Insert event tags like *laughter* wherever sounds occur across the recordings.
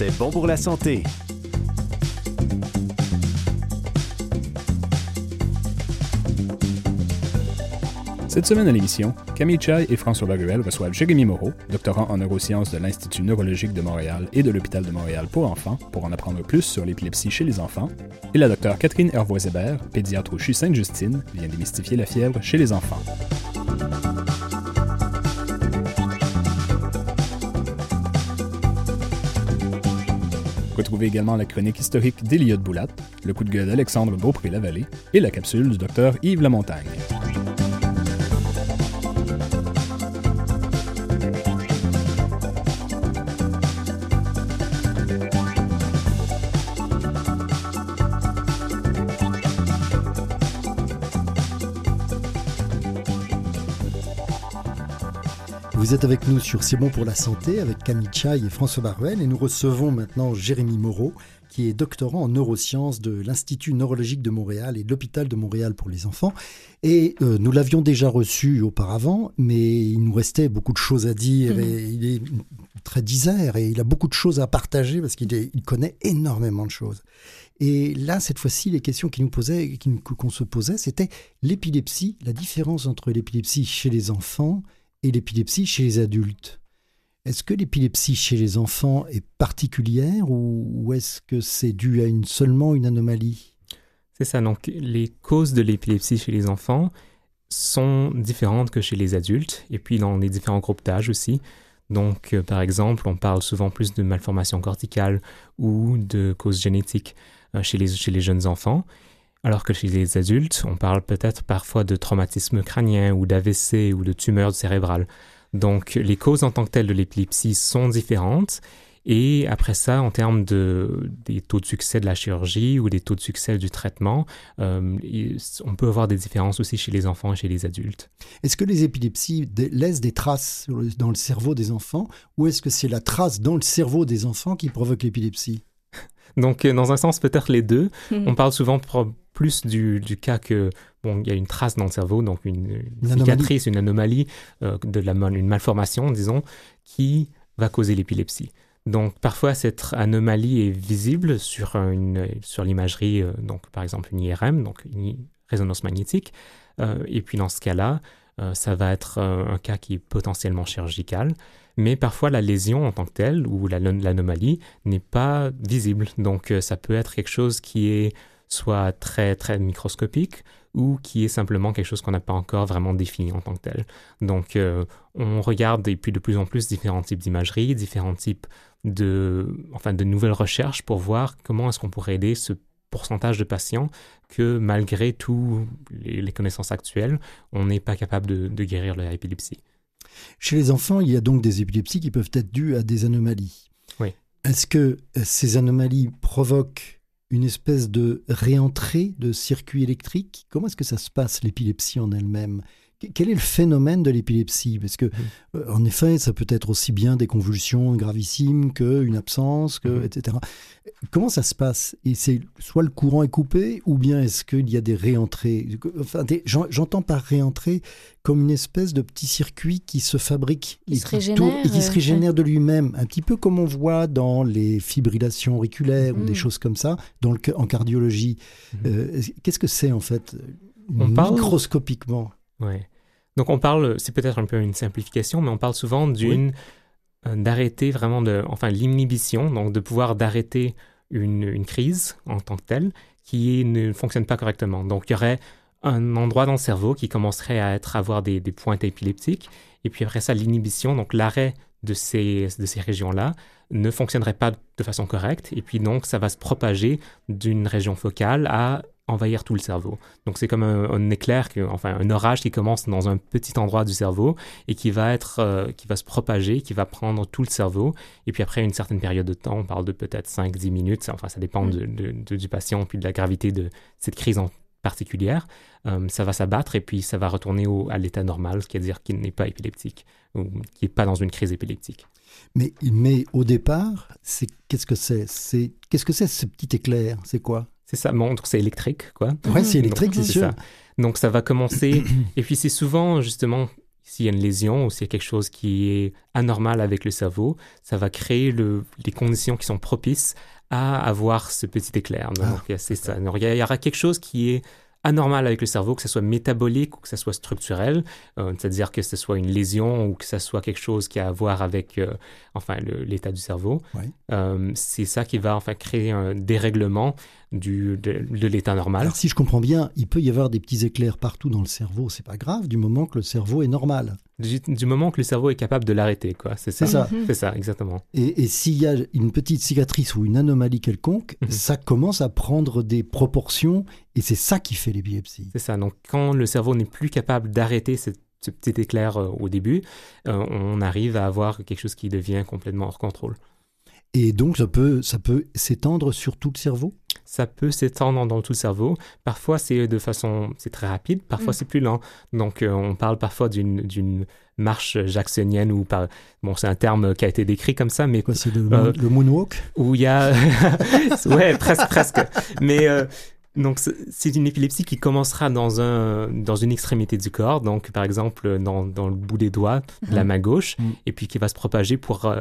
C'est bon pour la santé. Cette semaine à l'émission, Camille Chai et François Baruel reçoivent Jérémy Moreau, doctorant en neurosciences de l'Institut neurologique de Montréal et de l'Hôpital de Montréal pour enfants, pour en apprendre plus sur l'épilepsie chez les enfants, et la docteure Catherine Hervois-Hébert, pédiatre au CHU Sainte-Justine, vient démystifier la fièvre chez les enfants. Retrouvez également la chronique historique d'Eliott Boulat, le coup de gueule d'Alexandre Beaupré-Lavallée et la capsule du docteur Yves Lamontagne. Vous êtes avec nous sur C'est bon pour la santé avec Camille Chai et François Baruel et nous recevons maintenant Jérémy Moreau qui est doctorant en neurosciences de l'Institut neurologique de Montréal et de l'Hôpital de Montréal pour les enfants. Et euh, nous l'avions déjà reçu auparavant, mais il nous restait beaucoup de choses à dire Mhm. et il est très disert et il a beaucoup de choses à partager parce qu'il il connaît énormément de choses. Et là, cette fois-ci, les questions nous qu'il nous- qu'on se posait, c'était l'épilepsie, la différence entre l'épilepsie chez les enfants et l'épilepsie chez les adultes. Est-ce que l'épilepsie chez les enfants est particulière ou, est-ce que c'est dû à une, seulement une anomalie? C'est ça, donc les causes de l'épilepsie chez les enfants sont différentes que chez les adultes, et puis dans les différents groupes d'âge aussi. Donc, euh, par exemple, on parle souvent plus de malformation corticale ou de causes génétiques euh, chez les jeunes enfants, alors que chez les adultes, on parle peut-être parfois de traumatisme crânien ou d'AVC ou de tumeur cérébrale. Donc, les causes en tant que telles de l'épilepsie sont différentes, et après ça, en termes de, des taux de succès de la chirurgie ou des taux de succès du traitement, euh, on peut avoir des différences aussi chez les enfants et chez les adultes. Est-ce que les épilepsies laissent des traces dans le cerveau des enfants ou est-ce que c'est la trace dans le cerveau des enfants qui provoque l'épilepsie? *laughs* Donc, euh, dans un sens, peut-être les deux. Mhm. On parle souvent pro- plus du, du cas que, bon, il y a une trace dans le cerveau, donc une, cicatrice, une anomalie, euh, de la, une malformation, disons, qui va causer l'épilepsie. Donc, parfois, cette anomalie est visible sur, une, sur l'imagerie, euh, donc par exemple une IRM, donc une résonance magnétique. Euh, et puis, dans ce cas-là, ça va être un cas qui est potentiellement chirurgical. Mais parfois, la lésion en tant que telle ou la- l'anomalie n'est pas visible. Donc, ça peut être quelque chose qui est soit très, très microscopique ou qui est simplement quelque chose qu'on n'a pas encore vraiment défini en tant que tel. Donc, euh, on regarde et puis de plus en plus différents types d'imagerie, différents types de, enfin, de nouvelles recherches pour voir comment est-ce qu'on pourrait aider ce pourcentage de patients que malgré tous les, connaissances actuelles, on n'est pas capable de, de guérir leur épilepsie. Chez les enfants, il y a donc des épilepsies qui peuvent être dues à des anomalies. Oui. Est-ce que ces anomalies provoquent une espèce de réentrée de circuits électriques Comment est-ce que ça se passe, l'épilepsie en elle-même? Quel est le phénomène de l'épilepsie? Parce que, euh, en effet, ça peut être aussi bien des convulsions gravissimes qu'une absence, que, Mhm. etc. Comment ça se passe? Et c'est soit le courant est coupé, ou bien est-ce qu'il y a des réentrées? Enfin, J'entends par réentrée comme une espèce de petit circuit qui se fabrique et se qui régénère, tourne- et qui se euh, régénère de lui-même, un petit peu comme on voit dans les fibrillations auriculaires ou Mm. des choses comme ça, dans le, en cardiologie. Mhm. Euh, Qu'est-ce que c'est en fait? On parle- microscopiquement Ouais. Donc on parle, c'est peut-être un peu une simplification, mais on parle souvent d'une euh, d'arrêter vraiment de, enfin l'inhibition, donc de pouvoir d'arrêter une, une crise en tant que telle qui ne fonctionne pas correctement. Donc il y aurait un endroit dans le cerveau qui commencerait à être avoir des, des pointes épileptiques, et puis après ça l'inhibition, donc l'arrêt de ces, de ces régions-là ne fonctionnerait pas de façon correcte, et puis donc ça va se propager d'une région focale à envahir tout le cerveau. Donc c'est comme un, un éclair, que, enfin un orage qui commence dans un petit endroit du cerveau et qui va être, euh, qui va se propager, qui va prendre tout le cerveau. Et puis après une certaine période de temps, on parle de peut-être 5-10 minutes, ça- enfin ça dépend Mm. de- de- de- du patient puis de la gravité de cette crise en particulière. Euh, ça va s'abattre et puis ça va retourner au- à l'état normal, c'est-à-dire qu'il n'est pas épileptique ou qui n'est pas dans une crise épileptique. mais, mais au départ, c'est qu'est-ce que c'est? C'est qu'est-ce que c'est ce petit éclair? C'est quoi? C'est ça, montre, c'est électrique, quoi. Ouais, c'est électrique, c'est sûr. ça. Donc ça va commencer, *coughs* et puis c'est souvent justement, s'il y a une lésion ou s'il y a quelque chose qui est anormal avec le cerveau, ça va créer le, les conditions qui sont propices à avoir ce petit éclair. Donc, ah, c'est ça. il y aura quelque chose qui est anormal avec le cerveau, que ce soit métabolique ou que ce soit structurel, euh, c'est-à-dire que ce soit une lésion ou que ce soit quelque chose qui a à voir avec euh, enfin l'état du cerveau. Euh, c'est ça qui va enfin créer un dérèglement du, de, l'état normal. Alors si je comprends bien, il peut y avoir des petits éclairs partout dans le cerveau, c'est pas grave du moment que le cerveau est normal. Du, moment que le cerveau est capable de l'arrêter, quoi. C'est ça. C'est ça, exactement. Et, s'il y a une petite cicatrice ou une anomalie quelconque, mhm. ça commence à prendre des proportions et c'est ça qui fait l'épilepsie. C'est ça. Donc quand le cerveau n'est plus capable d'arrêter ce petit éclair euh, au début, euh, on arrive à avoir quelque chose qui devient complètement hors contrôle. Et donc ça peut, ça peut s'étendre sur tout le cerveau? Ça peut s'étendre dans tout le cerveau. Parfois, c'est de façon, c'est très rapide, parfois mm. c'est plus lent. Donc, euh, on parle parfois d'une marche jacksonienne ou pas. Bon, c'est un terme qui a été décrit comme ça, mais. c'est le, euh, le, moonwalk? Où il y a. *laughs* *laughs* ouais, presque, presque. Mais. Euh, donc, c'est une épilepsie qui commencera dans, un, dans une extrémité du corps, donc par exemple dans, dans le bout des doigts de la mm. main gauche, mm. et puis qui va se propager pour,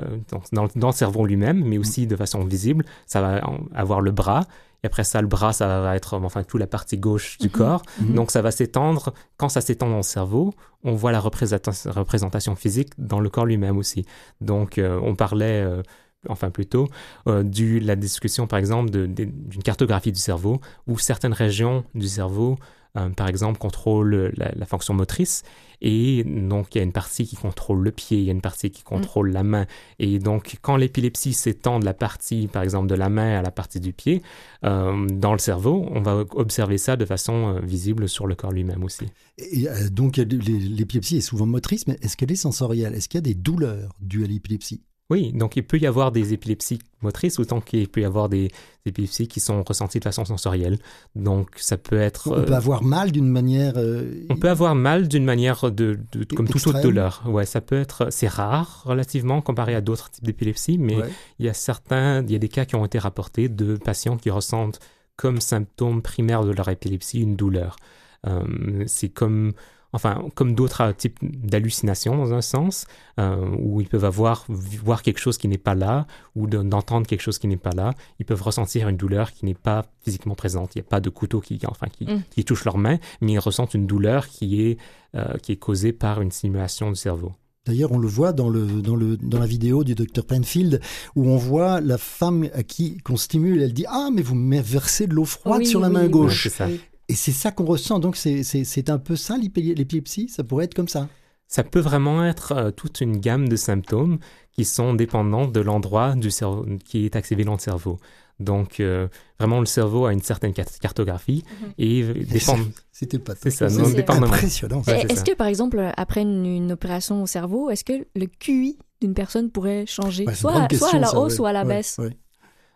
dans, dans, le cerveau lui-même, mais aussi de façon visible. Ça va avoir le bras, et après ça, le bras, ça va être enfin toute la partie gauche du mhm. corps. Mhm. Donc ça va s'étendre. Quand ça s'étend dans le cerveau, on voit la représentation physique dans le corps lui-même aussi. Donc euh, on parlait, euh, enfin plutôt, euh, de la discussion par exemple d'une cartographie du cerveau où certaines régions du cerveau euh, par exemple, contrôle la, fonction motrice. Et donc, il y a une partie qui contrôle le pied, il y a une partie qui contrôle la main. Et donc, quand l'épilepsie s'étend de la partie, par exemple, de la main à la partie du pied, euh, dans le cerveau, on va observer ça de façon euh, visible sur le corps lui-même aussi. Et, donc, l'épilepsie est souvent motrice, mais est-ce qu'elle est sensorielle? Est-ce qu'il y a des douleurs dues à l'épilepsie? Oui, donc il peut y avoir des épilepsies motrices autant qu'il peut y avoir des épilepsies qui sont ressenties de façon sensorielle. Donc ça peut être... On peut euh, avoir mal d'une manière... Euh, on peut avoir mal d'une manière de, comme toute autre douleur. Ouais, ça peut être... C'est rare relativement comparé à d'autres types d'épilepsie, mais il y a certains... Il y a des cas qui ont été rapportés de patients qui ressentent comme symptôme primaire de leur épilepsie une douleur. Euh, c'est comme enfin, comme d'autres types d'hallucinations dans un sens, euh, où ils peuvent avoir, voir quelque chose qui n'est pas là, ou d'entendre quelque chose qui n'est pas là, ils peuvent ressentir une douleur qui n'est pas physiquement présente. Il n'y a pas de couteau qui, enfin, qui, mm. qui, touche leurs mains, mais ils ressentent une douleur qui est, euh, qui est causée par une simulation du cerveau. D'ailleurs, on le voit dans, le, dans, le, dans la vidéo du docteur Penfield, où on voit la femme à qui qu'on stimule, elle dit Ah, mais vous me versez de l'eau froide sur la main gauche. Et c'est ça qu'on ressent. Donc c'est un peu ça l'épilepsie, ça pourrait être comme ça. Ça peut vraiment être euh, toute une gamme de symptômes qui sont dépendants de l'endroit du cerveau qui est activé dans le cerveau. Donc euh, vraiment le cerveau a une certaine cartographie mhm. et dépend. C'était pas. C'est ça. C'est impressionnant. Est-ce que par exemple après une, opération au cerveau, est-ce que le QI d'une personne pourrait changer, soit, soit, à la hausse, soit à la baisse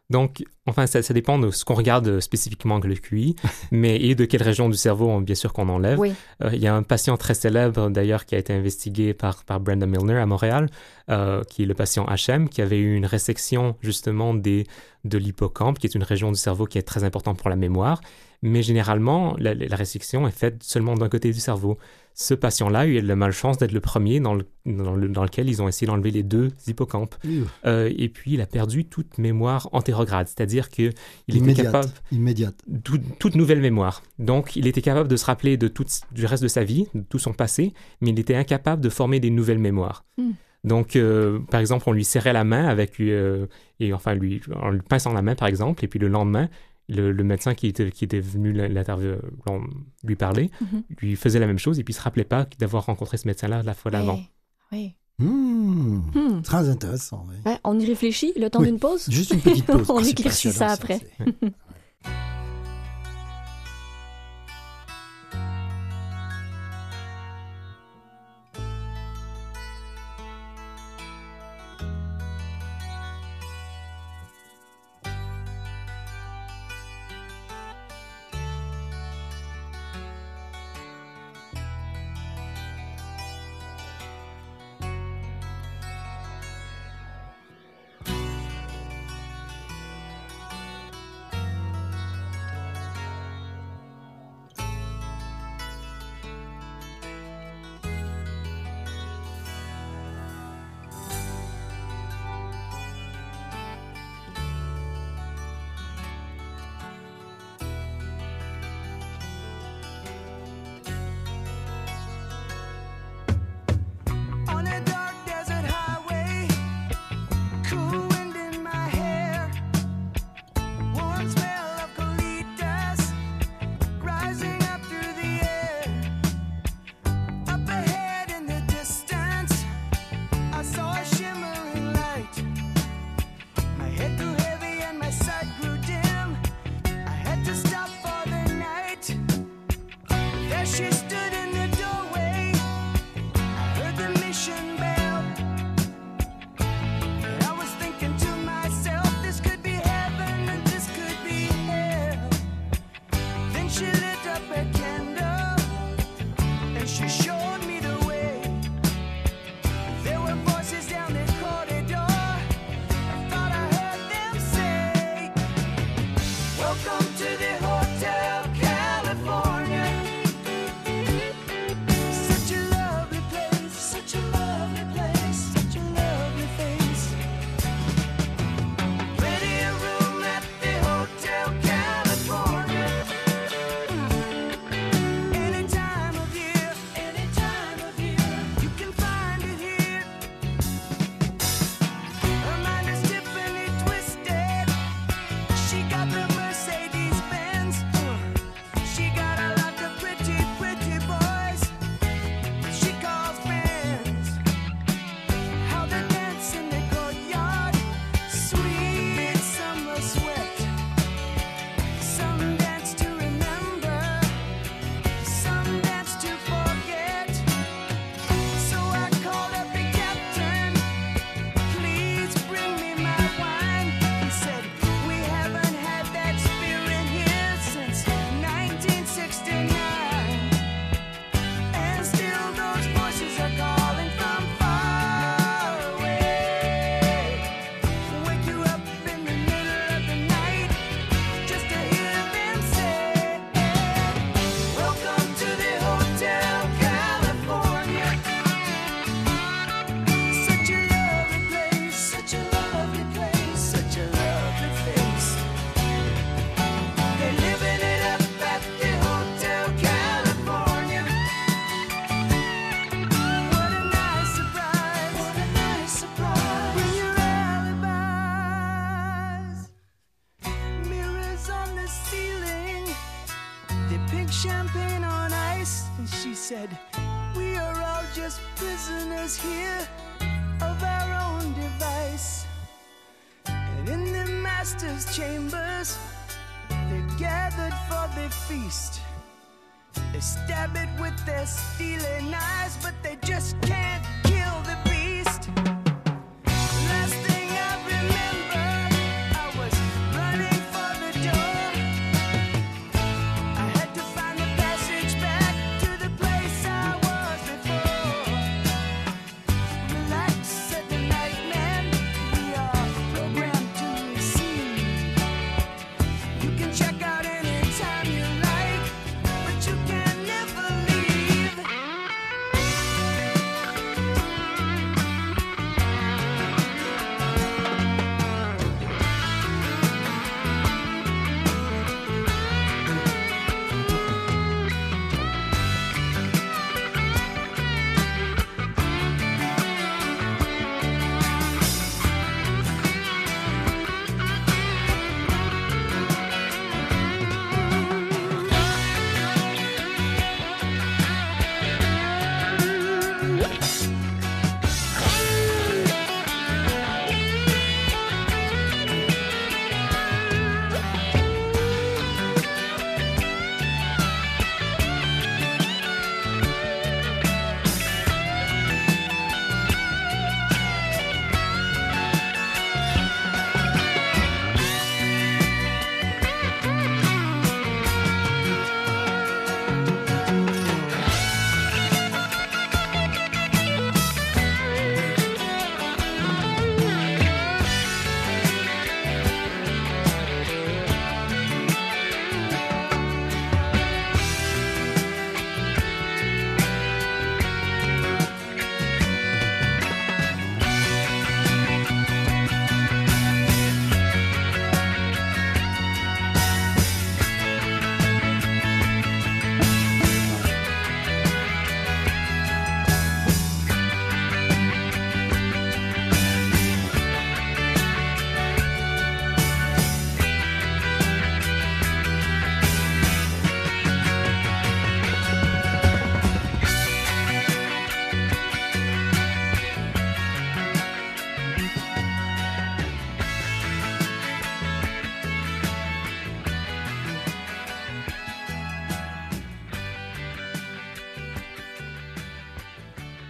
donc, enfin, ça, dépend de ce qu'on regarde spécifiquement avec le QI, *laughs* mais et de quelle région du cerveau, bien sûr, qu'on enlève. Euh, il y a un patient très célèbre, d'ailleurs, qui a été investigué par, par Brenda Milner à Montréal, euh, qui est le patient HM, qui avait eu une résection, justement, des, de l'hippocampe, qui est une région du cerveau qui est très importante pour la mémoire. Mais généralement, la, la résection est faite seulement d'un côté du cerveau ce patient-là a eu la malchance d'être le premier dans, le, dans, lequel ils ont essayé d'enlever les deux hippocampes. Euh, et puis, il a perdu toute mémoire antérograde, c'est-à-dire qu'il était capable... Immédiate. toute nouvelle mémoire. Donc, il était capable de se rappeler de tout, du reste de sa vie, de tout son passé, mais il était incapable de former des nouvelles mémoires. Hmm. Donc, euh, par exemple, on lui serrait la main avec, euh, et enfin, lui, en lui pinçant la main, par exemple, et puis le lendemain, le, médecin qui était, qui était venu lui parler, mhm. lui faisait la même chose et puis il se rappelait pas d'avoir rencontré ce médecin-là la fois d'avant. Oui. Mmh. Hmm. Très intéressant. on y réfléchit le temps d'une pause? Juste une petite pause. *laughs* on éclaircit ça après. *laughs*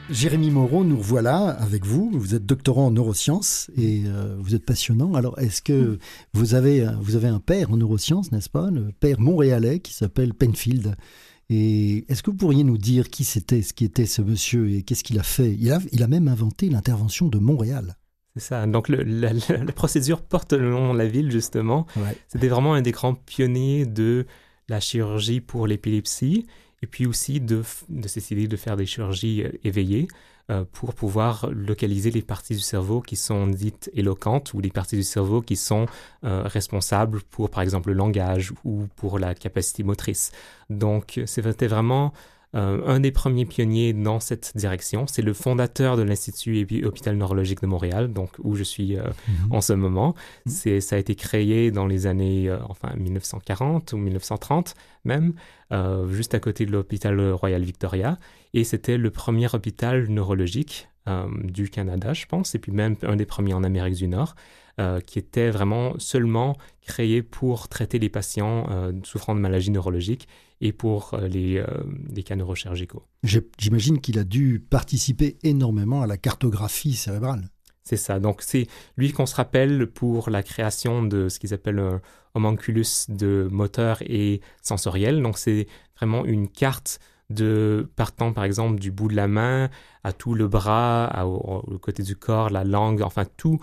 Jérémy Moreau, nous revoilà avec vous. Vous êtes doctorant en neurosciences et euh, vous êtes passionnant. Alors, est-ce que vous avez, vous avez un père en neurosciences, n'est-ce pas? Le père montréalais qui s'appelle Penfield. Et est-ce que vous pourriez nous dire qui c'était, ce qui était ce monsieur et qu'est-ce qu'il a fait? Il a, il a même inventé l'intervention de Montréal. C'est ça. Donc, le, la, la, la, procédure porte le nom de la ville, justement. Ouais. C'était vraiment un des grands pionniers de la chirurgie pour l'épilepsie et puis aussi de, de de faire des chirurgies éveillées euh, pour pouvoir localiser les parties du cerveau qui sont dites éloquentes ou les parties du cerveau qui sont euh, responsables pour, par exemple, le langage ou pour la capacité motrice. Donc, c'était vraiment euh, un des premiers pionniers dans cette direction. C'est le fondateur de l'Institut Hôpital Neurologique de Montréal, donc où je suis euh, mmh. en ce moment. Mmh. Ça a été créé dans les années euh, enfin 1940 ou 1930 même, juste à côté de l'hôpital Royal Victoria. Et c'était le premier hôpital neurologique du Canada, je pense, et puis même un des premiers en Amérique du Nord. Euh, qui était vraiment seulement créé pour traiter les patients euh, souffrant de maladies neurologiques et pour euh, les, les, cas neurochirurgicaux. J'imagine qu'il a dû participer énormément à la cartographie cérébrale. C'est ça. Donc, c'est lui qu'on se rappelle pour la création de ce qu'ils appellent un homunculus de moteur et sensoriel. Donc, c'est vraiment une carte de partant par exemple du bout de la main à tout le bras, à, au, au côté du corps, la langue, enfin tout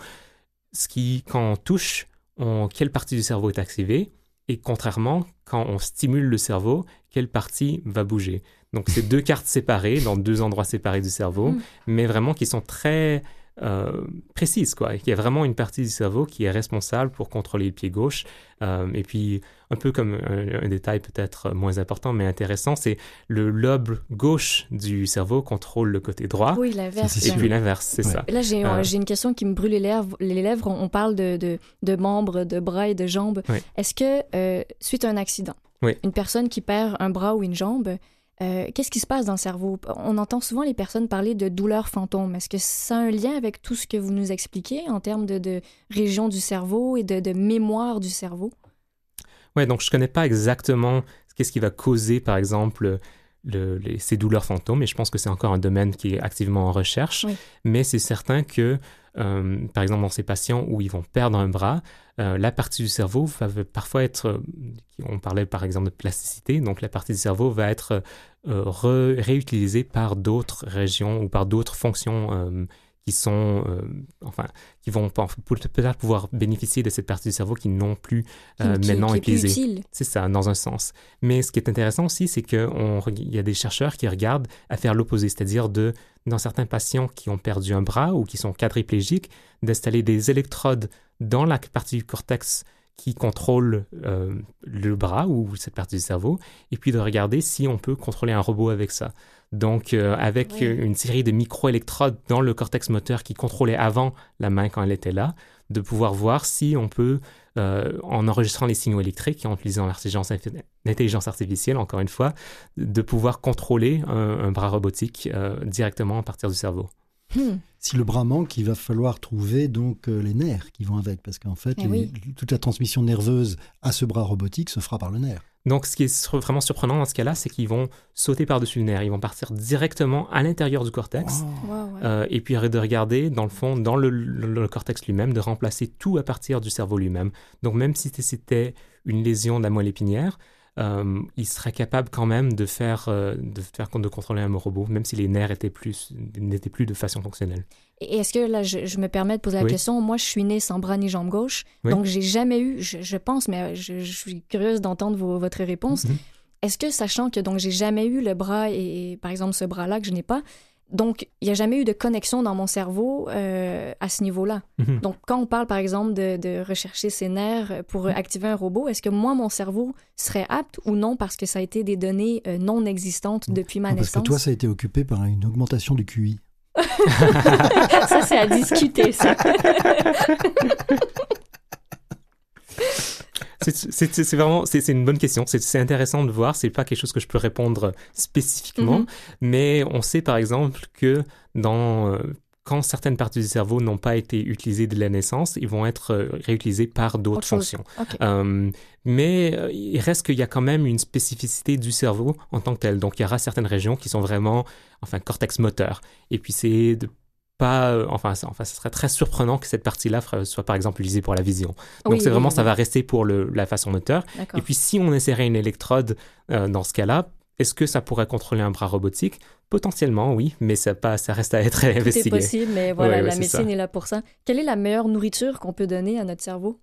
ce qui, quand on touche, on, quelle partie du cerveau est activée, et contrairement, quand on stimule le cerveau, quelle partie va bouger. Donc, c'est deux cartes séparées, dans deux endroits séparés du cerveau, mmh. mais vraiment qui sont très euh, précises, quoi. Il y a vraiment une partie du cerveau qui est responsable pour contrôler le pied gauche. Euh, et puis, un peu comme un, un détail peut-être moins important, mais intéressant, c'est le lobe gauche du cerveau contrôle le côté droit. Oui, l'inverse. Et puis l'inverse, c'est ouais. ça. Là, j'ai euh, une question qui me brûle les lèvres. Les lèvres, on parle de, de, de membres, de bras et de jambes. Oui. Est-ce que, euh, suite à un accident, oui. une personne qui perd un bras ou une jambe, qu'est-ce qui se passe dans le cerveau? On entend souvent les personnes parler de douleurs fantômes. Est-ce que ça a un lien avec tout ce que vous nous expliquez en termes de, de région du cerveau et de, de mémoire du cerveau? Oui, donc je ne connais pas exactement qu'est-ce qui va causer, par exemple, ces douleurs fantômes, et je pense que c'est encore un domaine qui est activement en recherche, mais c'est certain que, euh, par exemple, dans ces patients où ils vont perdre un bras, euh, la partie du cerveau va parfois être, euh, on parlait par exemple de plasticité, donc la partie du cerveau va être réutilisée par d'autres régions ou par d'autres fonctions qui sont, euh, enfin, qui vont peut-être pouvoir bénéficier de cette partie du cerveau qui n'ont plus euh, maintenant utilisée. C'est ça, dans un sens. Mais ce qui est intéressant aussi, c'est qu'il y a des chercheurs qui regardent à faire l'opposé, c'est-à-dire de, dans certains patients qui ont perdu un bras ou qui sont quadriplégiques, d'installer des électrodes dans la partie du cortex qui contrôle euh, le bras ou cette partie du cerveau, et puis de regarder si on peut contrôler un robot avec ça. Donc, euh, avec une série de microélectrodes dans le cortex moteur qui contrôlait avant la main quand elle était là, de pouvoir voir si on peut, euh, en enregistrant les signaux électriques et en utilisant l'intelligence artificielle, encore une fois, de pouvoir contrôler un, bras robotique euh, directement à partir du cerveau. Hmm. Si le bras manque, il va falloir trouver donc les nerfs qui vont avec, parce qu'en fait, eh toute la transmission nerveuse à ce bras robotique se fera par le nerf. Donc, ce qui est vraiment surprenant dans ce cas-là, c'est qu'ils vont sauter par-dessus le nerf. Ils vont partir directement à l'intérieur du cortex. Euh, et puis de regarder, dans le fond, dans le, cortex lui-même, de remplacer tout à partir du cerveau lui-même. Donc, même si c'était une lésion de la moelle épinière, euh, il serait capable quand même de faire, euh, de faire de contrôler un robot, même si les nerfs étaient plus, n'étaient plus de façon fonctionnelle. Et est-ce que là, je, me permets de poser la question, moi, je suis née sans bras ni jambe gauche, donc j'ai jamais eu, je, pense, mais je, suis curieuse d'entendre votre réponse. Mhm. Est-ce que, sachant que donc j'ai jamais eu le bras et, par exemple ce bras-là que je n'ai pas, donc, il n'y a jamais eu de connexion dans mon cerveau euh, à ce niveau-là. Mhm. Donc, quand on parle, par exemple, de, rechercher ces nerfs pour mhm. activer un robot, est-ce que moi, mon cerveau serait apte ou non parce que ça a été des données euh, non existantes depuis ma naissance? Parce que toi, ça a été occupé par une augmentation du QI. *laughs* ça, c'est à discuter, ça. *laughs* c'est vraiment, c'est une bonne question. C'est intéressant de voir. C'est pas quelque chose que je peux répondre spécifiquement, mm-hmm. mais on sait par exemple que dans euh, quand certaines parties du cerveau n'ont pas été utilisées de la naissance, ils vont être euh, réutilisées par d'autres fonctions. Euh, mais il reste qu'il y a quand même une spécificité du cerveau en tant que tel. Donc il y aura certaines régions qui sont vraiment, enfin, cortex moteur. Et puis c'est de pas, euh, enfin, enfin, ce serait très surprenant que cette partie-là soit par exemple utilisée pour la vision. Donc c'est vraiment, ça va rester pour le, la façon moteur. Et puis si on insérait une électrode euh, dans ce cas-là, est-ce que ça pourrait contrôler un bras robotique? Potentiellement, oui, mais ça, pas, ça reste à être investigué. C'est possible, mais voilà, la médecine est, là pour ça. Quelle est la meilleure nourriture qu'on peut donner à notre cerveau?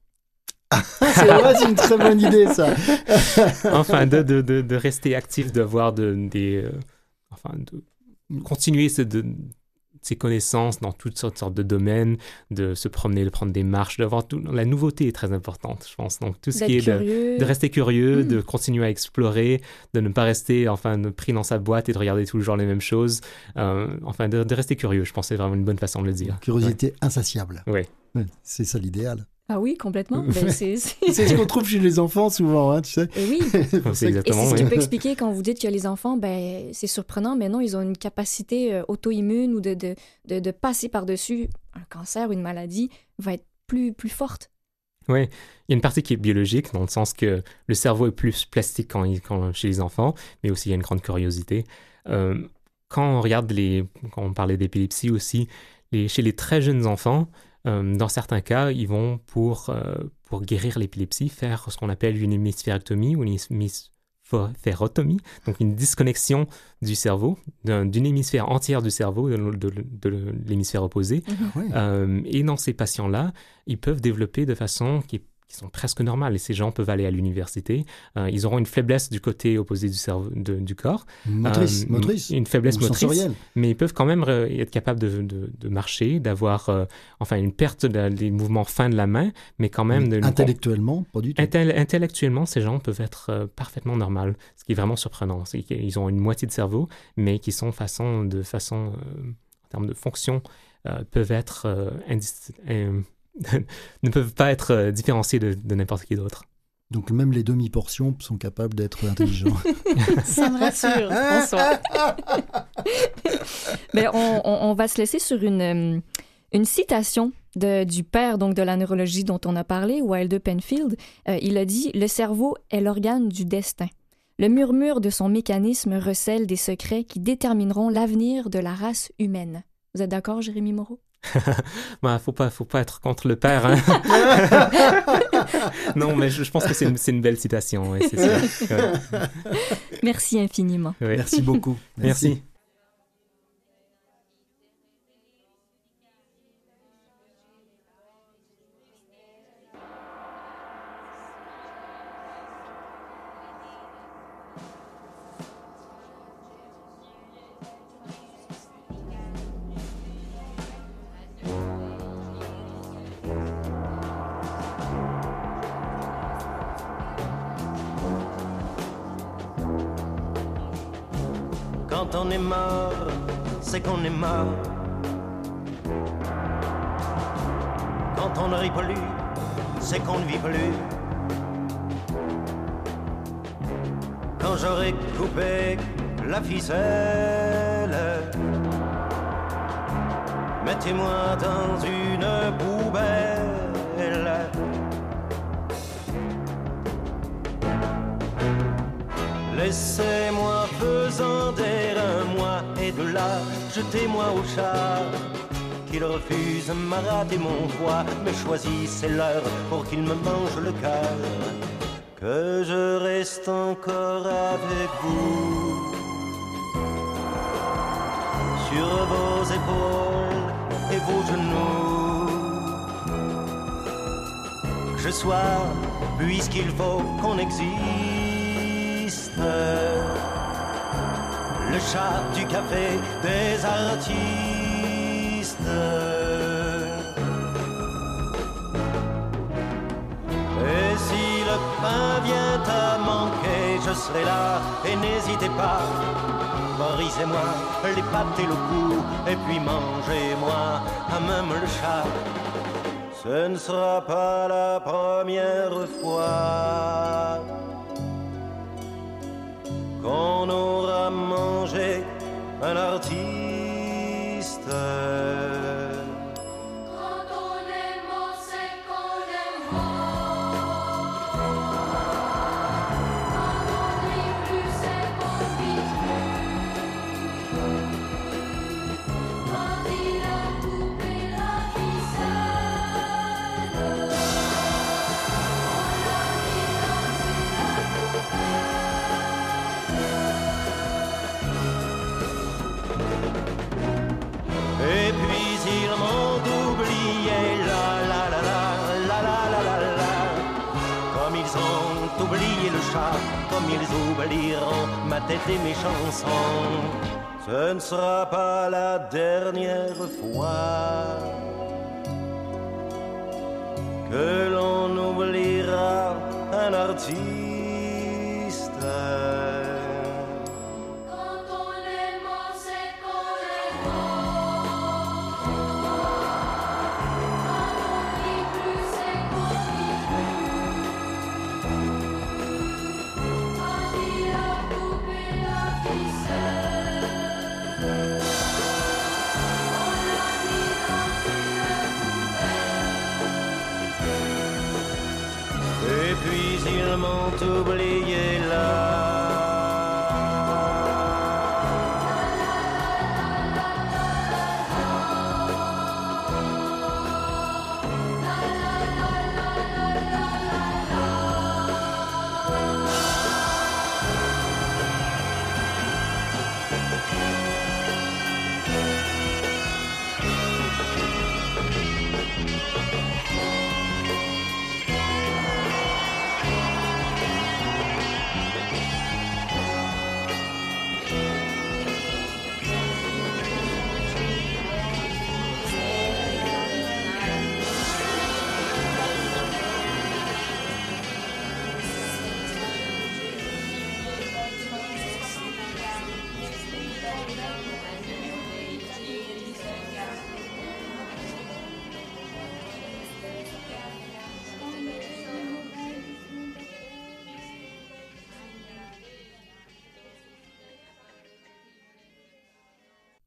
C'est une très bonne idée, ça. *laughs* enfin, de, de, de, rester actif, de voir de, des, euh, enfin, de continuer ce, de, ses connaissances dans toutes sortes de domaines, de se promener, de prendre des marches, d'avoir tout. La nouveauté est très importante, je pense. Donc tout ce qui est de, rester curieux, hmm. de continuer à explorer, de ne pas rester enfin pris dans sa boîte et de regarder toujours les mêmes choses. Euh, enfin, de, rester curieux, je pense, c'est vraiment une bonne façon de le dire. Curiosité insatiable. Oui. c'est ça l'idéal. Ah oui, complètement. *laughs* Ben, c'est ce qu'on trouve chez les enfants souvent, hein, tu sais. Et oui. *laughs* c'est exactement. Et c'est ce qui peut expliquer quand vous dites que les enfants, ben, c'est surprenant, mais non, ils ont une capacité euh, auto-immune ou de, de, de, de passer par-dessus un cancer ou une maladie va être plus, plus forte. Oui, il y a une partie qui est biologique, dans le sens que le cerveau est plus plastique quand, quand chez les enfants, mais aussi il y a une grande curiosité. Euh, quand on regarde les, quand on parlait d'épilepsie aussi, les, chez les très jeunes enfants, dans certains cas, ils vont, pour, euh, pour guérir l'épilepsie, faire ce qu'on appelle une hémisphérectomie ou une hémisphérotomie, donc une disconnexion du cerveau, d'une hémisphère entière du cerveau, de, l'hémisphère opposé. Mhm. Euh, et dans ces patients-là, ils peuvent développer de façon qui est qui sont presque normales. Et ces gens peuvent aller à l'université. Euh, ils auront une faiblesse du côté opposé du, cerveau, du corps. Motrice, euh, motrice. Une faiblesse motrice. Mais ils peuvent quand même être capables de, de, marcher, d'avoir euh, enfin une perte des mouvements fins de la main, mais quand même... de, intellectuellement, pas du tout. intellectuellement, ces gens peuvent être parfaitement normaux. Ce qui est vraiment surprenant. C'est qu'ils ont une moitié de cerveau, mais qui sont façon, de façon, en termes de fonction, peuvent être *laughs* ne peuvent pas être euh, différenciés de, n'importe qui d'autre. Donc même les demi-portions sont capables d'être intelligents. *laughs* Ça me rassure, François. *laughs* Mais on, on, va se laisser sur une, euh, une citation de, du père donc de la neurologie dont on a parlé, Wilder Penfield. Euh, il a dit Le cerveau est l'organe du destin. Le murmure de son mécanisme recèle des secrets qui détermineront l'avenir de la race humaine. Vous êtes d'accord, Jérémy Moreau? *laughs* bah, faut pas, faut pas être contre le père. Hein. *laughs* non, mais je, pense que c'est une, une, belle citation. *laughs* Merci infiniment. Merci beaucoup. Merci. C'est qu'on est mort. Quand on ne rit plus, c'est qu'on ne vit plus. Quand j'aurai coupé la ficelle, mettez-moi dans une poubelle. Laissez-moi pesanter un mois et de jetez-moi au chat. Qu'il refuse m'a raté mon toit, mais choisissez l'heure pour qu'il me mange le cœur. Que je reste encore avec vous. Sur vos épaules et vos genoux. Que je sois, puisqu'il faut qu'on existe le chat du café des artistes. Et si le pain vient à manquer, je serai là et n'hésitez pas. Brisez-moi les pattes et le cou, et puis mangez-moi à même le chat. Ce ne sera pas la première fois qu'on aura mangé un artiste. Comme ils oublieront ma tête et mes chansons. Ce ne sera pas la dernière fois que l'on oubliera un artiste.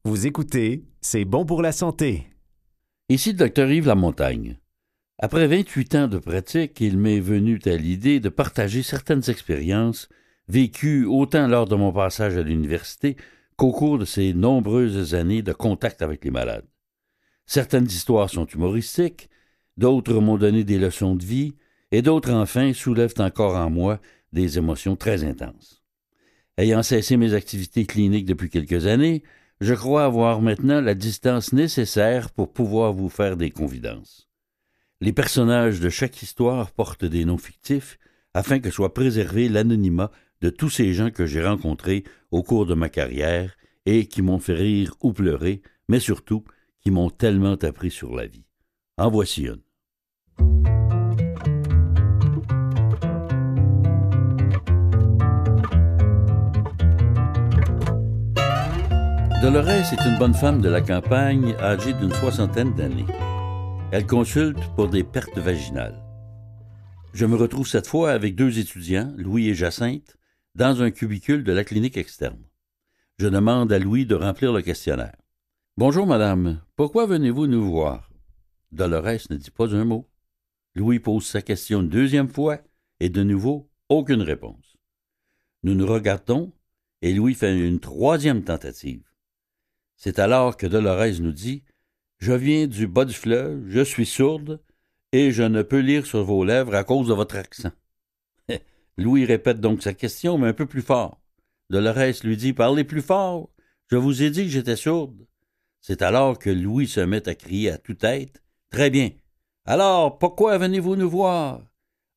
Vous écoutez, c'est bon pour la santé. Ici le docteur Yves Lamontagne. Après 28 ans de pratique, il m'est venu à l'idée de partager certaines expériences vécues autant lors de mon passage à l'université qu'au cours de ces nombreuses années de contact avec les malades. Certaines histoires sont humoristiques, d'autres m'ont donné des leçons de vie, et d'autres enfin soulèvent encore en moi des émotions très intenses. Ayant cessé mes activités cliniques depuis quelques années, je crois avoir maintenant la distance nécessaire pour pouvoir vous faire des confidences. Les personnages de chaque histoire portent des noms fictifs afin que soit préservé l'anonymat de tous ces gens que j'ai rencontrés au cours de ma carrière et qui m'ont fait rire ou pleurer, mais surtout qui m'ont tellement appris sur la vie. En voici une. Dolores est une bonne femme de la campagne âgée d'une soixantaine d'années. Elle consulte pour des pertes vaginales. Je me retrouve cette fois avec deux étudiants, Louis et Jacinthe, dans un cubicule de la clinique externe. Je demande à Louis de remplir le questionnaire. Bonjour, madame. Pourquoi venez-vous nous voir? Dolores ne dit pas un mot. Louis pose sa question une deuxième fois et de nouveau aucune réponse. Nous nous regardons et Louis fait une troisième tentative. C'est alors que Dolores nous dit Je viens du bas du fleuve, je suis sourde, et je ne peux lire sur vos lèvres à cause de votre accent. *laughs* Louis répète donc sa question, mais un peu plus fort. Dolores lui dit Parlez plus fort. Je vous ai dit que j'étais sourde. C'est alors que Louis se met à crier à toute-tête Très bien. Alors, pourquoi venez-vous nous voir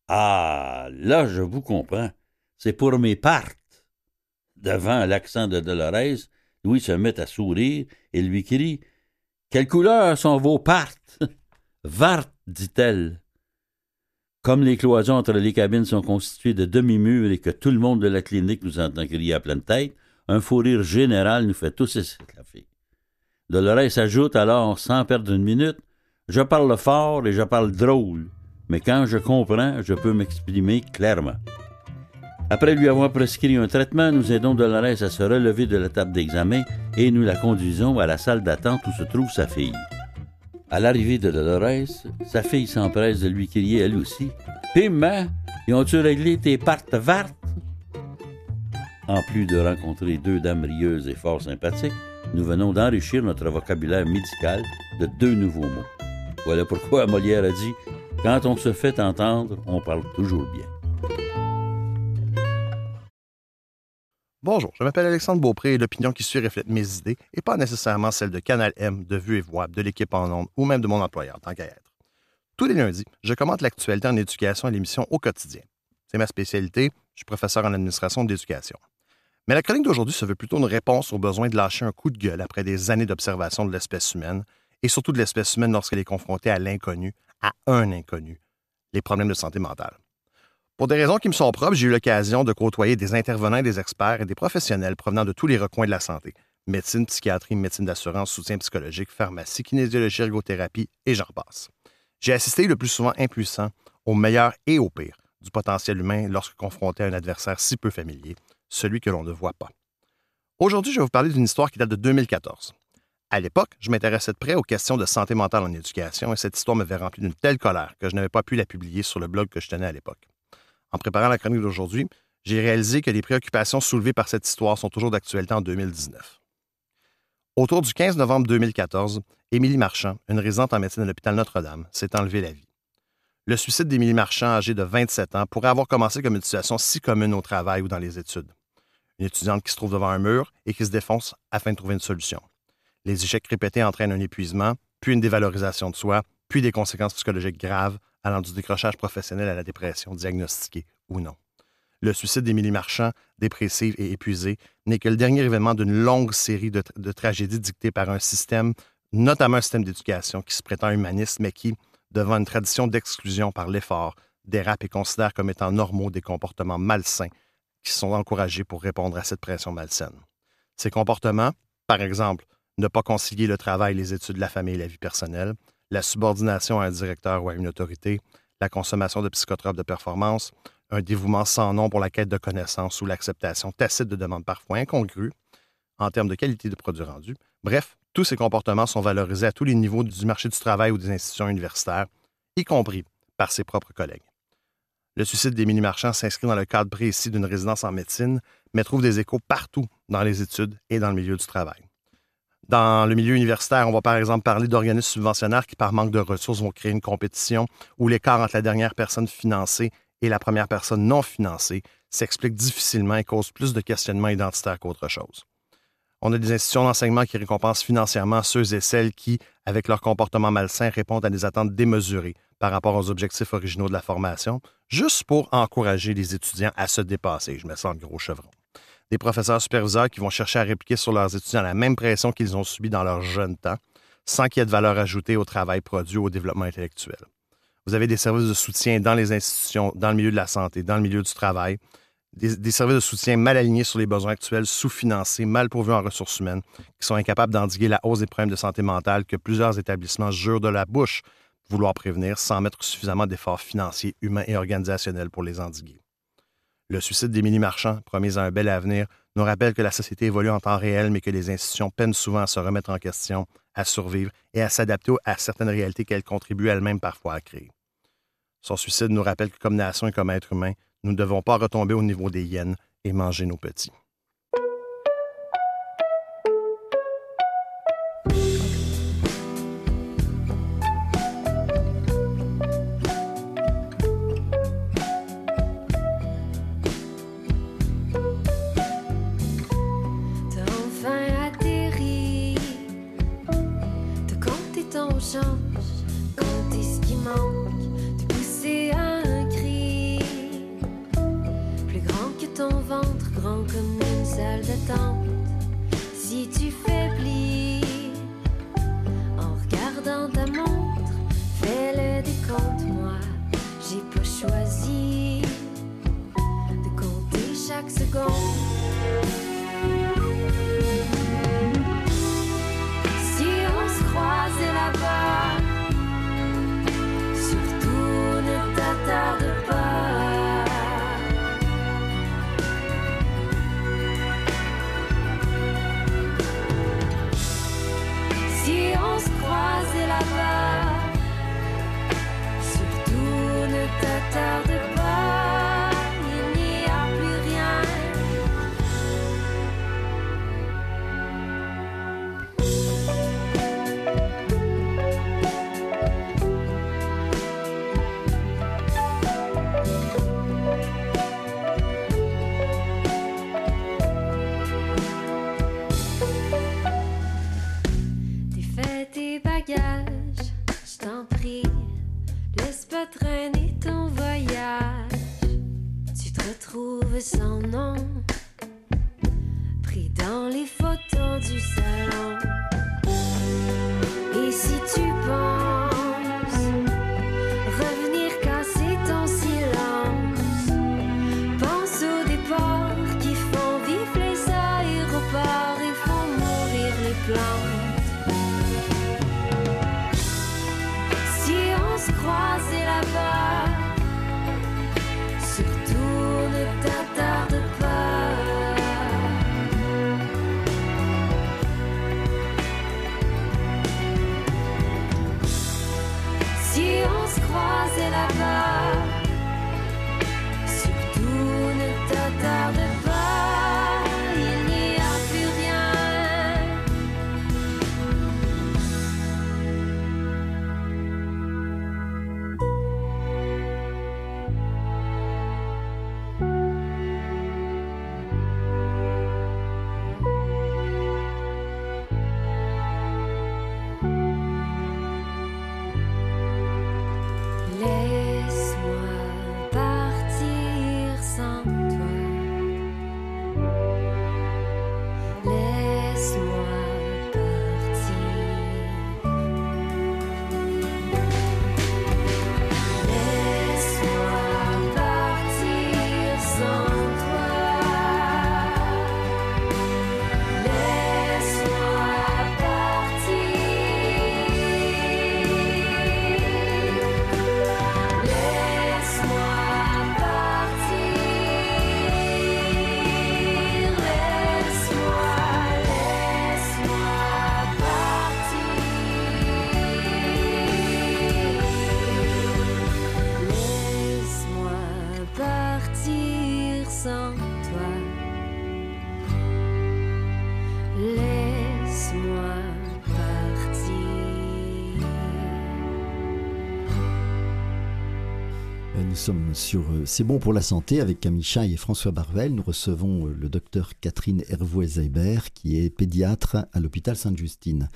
Ah, là, je vous comprends. C'est pour mes parts. Devant l'accent de Dolores, Louis se met à sourire et lui crie Quelle couleur sont vos partes? *laughs* Vart, dit-elle. Comme les cloisons entre les cabines sont constituées de demi-murs et que tout le monde de la clinique nous entend crier à pleine tête, un fou rire général nous fait tous esclaffer. Dolores ajoute alors, sans perdre une minute, Je parle fort et je parle drôle, mais quand je comprends, je peux m'exprimer clairement. Après lui avoir prescrit un traitement, nous aidons Dolores à se relever de la table d'examen et nous la conduisons à la salle d'attente où se trouve sa fille. À l'arrivée de Dolores, sa fille s'empresse de lui crier elle aussi Piment, ils ont-tu réglé tes partes vertes En plus de rencontrer deux dames rieuses et fort sympathiques, nous venons d'enrichir notre vocabulaire médical de deux nouveaux mots. Voilà pourquoi Molière a dit Quand on se fait entendre, on parle toujours bien. Bonjour, je m'appelle Alexandre Beaupré et l'opinion qui suit reflète mes idées et pas nécessairement celle de Canal M, de Vue et Voix, de l'équipe en ondes ou même de mon employeur, tant qu'à être. Tous les lundis, je commente l'actualité en éducation et l'émission au quotidien. C'est ma spécialité, je suis professeur en administration de l'éducation. Mais la chronique d'aujourd'hui se veut plutôt une réponse au besoin de lâcher un coup de gueule après des années d'observation de l'espèce humaine et surtout de l'espèce humaine lorsqu'elle est confrontée à l'inconnu, à un inconnu, les problèmes de santé mentale. Pour des raisons qui me sont propres, j'ai eu l'occasion de côtoyer des intervenants, des experts et des professionnels provenant de tous les recoins de la santé médecine, psychiatrie, médecine d'assurance, soutien psychologique, pharmacie, kinésiologie, ergothérapie et j'en passe. J'ai assisté le plus souvent impuissant au meilleur et au pire du potentiel humain lorsque confronté à un adversaire si peu familier, celui que l'on ne voit pas. Aujourd'hui, je vais vous parler d'une histoire qui date de 2014. À l'époque, je m'intéressais de près aux questions de santé mentale en éducation et cette histoire m'avait rempli d'une telle colère que je n'avais pas pu la publier sur le blog que je tenais à l'époque. En préparant la chronique d'aujourd'hui, j'ai réalisé que les préoccupations soulevées par cette histoire sont toujours d'actualité en 2019. Autour du 15 novembre 2014, Émilie Marchand, une résidente en médecine à l'hôpital Notre-Dame, s'est enlevée la vie. Le suicide d'Émilie Marchand, âgée de 27 ans, pourrait avoir commencé comme une situation si commune au travail ou dans les études. Une étudiante qui se trouve devant un mur et qui se défonce afin de trouver une solution. Les échecs répétés entraînent un épuisement, puis une dévalorisation de soi, puis des conséquences psychologiques graves allant du décrochage professionnel à la dépression, diagnostiquée ou non. Le suicide d'Émilie Marchand, dépressive et épuisée, n'est que le dernier événement d'une longue série de, tragédies dictées par un système, notamment un système d'éducation qui se prétend humaniste, mais qui, devant une tradition d'exclusion par l'effort, dérape et considère comme étant normaux des comportements malsains qui sont encouragés pour répondre à cette pression malsaine. Ces comportements, par exemple, ne pas concilier le travail, les études, la famille et la vie personnelle, la subordination à un directeur ou à une autorité, la consommation de psychotropes de performance, un dévouement sans nom pour la quête de connaissances ou l'acceptation tacite de demandes parfois incongrues, en termes de qualité de produits rendus. Bref, tous ces comportements sont valorisés à tous les niveaux du marché du travail ou des institutions universitaires, y compris par ses propres collègues. Le suicide d'Émilie Marchand s'inscrit dans le cadre précis d'une résidence en médecine, mais trouve des échos partout dans les études et dans le milieu du travail. Dans le milieu universitaire, on va par exemple parler d'organismes subventionnaires qui, par manque de ressources, vont créer une compétition où l'écart entre la dernière personne financée et la première personne non financée s'explique difficilement et cause plus de questionnements identitaires qu'autre chose. On a des institutions d'enseignement qui récompensent financièrement ceux et celles qui, avec leur comportement malsain, répondent à des attentes démesurées par rapport aux objectifs originaux de la formation, juste pour encourager les étudiants à se dépasser. Je me sens le gros chevron. Des professeurs superviseurs qui vont chercher à répliquer sur leurs étudiants la même pression qu'ils ont subie dans leur jeune temps, sans qu'il y ait de valeur ajoutée au travail produit ou au développement intellectuel. Vous avez des services de soutien dans les institutions, dans le milieu de la santé, dans le milieu du travail, des, services de soutien mal alignés sur les besoins actuels, sous-financés, mal pourvus en ressources humaines, qui sont incapables d'endiguer la hausse des problèmes de santé mentale que plusieurs établissements jurent de la bouche vouloir prévenir sans mettre suffisamment d'efforts financiers, humains et organisationnels pour les endiguer. Le suicide d'Émilie Marchand, promis à un bel avenir, nous rappelle que la société évolue en temps réel, mais que les institutions peinent souvent à se remettre en question, à survivre et à s'adapter à certaines réalités qu'elles contribuent elles-mêmes parfois à créer. Son suicide nous rappelle que comme nation et comme être humain, nous ne devons pas retomber au niveau des hyènes et manger nos petits. Sommes sur euh, C'est bon pour la santé avec Camille Chaille et François Barvel. Nous recevons euh, le docteur Catherine Hervouet-Zeibert qui est pédiatre à l'hôpital Sainte-Justine.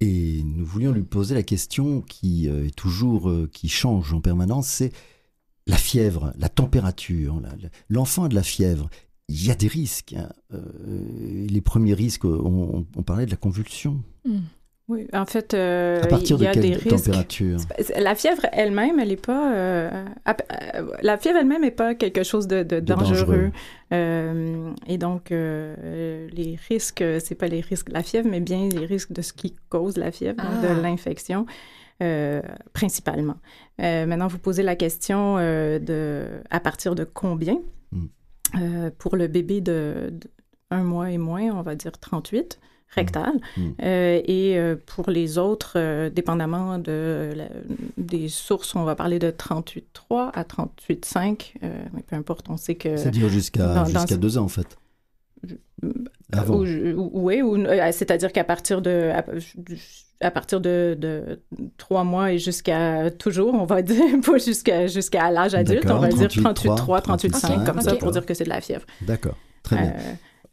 Et nous voulions lui poser la question qui euh, est toujours, qui change en permanence, c'est la fièvre, la température. L'enfant a de la fièvre. Il y a des risques. Hein. les premiers risques, on, parlait de la convulsion. Hmm. Oui, en fait, euh, à partir il y a de quelle des risques. température? La fièvre elle-même, elle n'est pas. Euh, euh, la fièvre elle-même n'est pas quelque chose de, dangereux. et donc, les risques, c'est pas les risques de la fièvre, mais bien les risques de ce qui cause la fièvre, de ah. l'infection. principalement. maintenant, vous posez la question de à partir de combien? Hmm. Pour le bébé de, de, un mois et moins, on va dire 38 rectale. Mm. Mm. Euh, et euh, pour les autres, euh, dépendamment de des sources, on va parler de 38,3 à 38,5. mais peu importe, on sait que... C'est-à-dire jusqu'à jusqu'à deux ans, en fait. oui, c'est-à-dire qu'à partir de à, partir de, de, trois mois et jusqu'à toujours, on va *laughs* dire, pas jusqu'à jusqu'à l'âge adulte, on va dire 38,3, 38,5 comme ça pour dire que c'est de la fièvre. D'accord, très bien.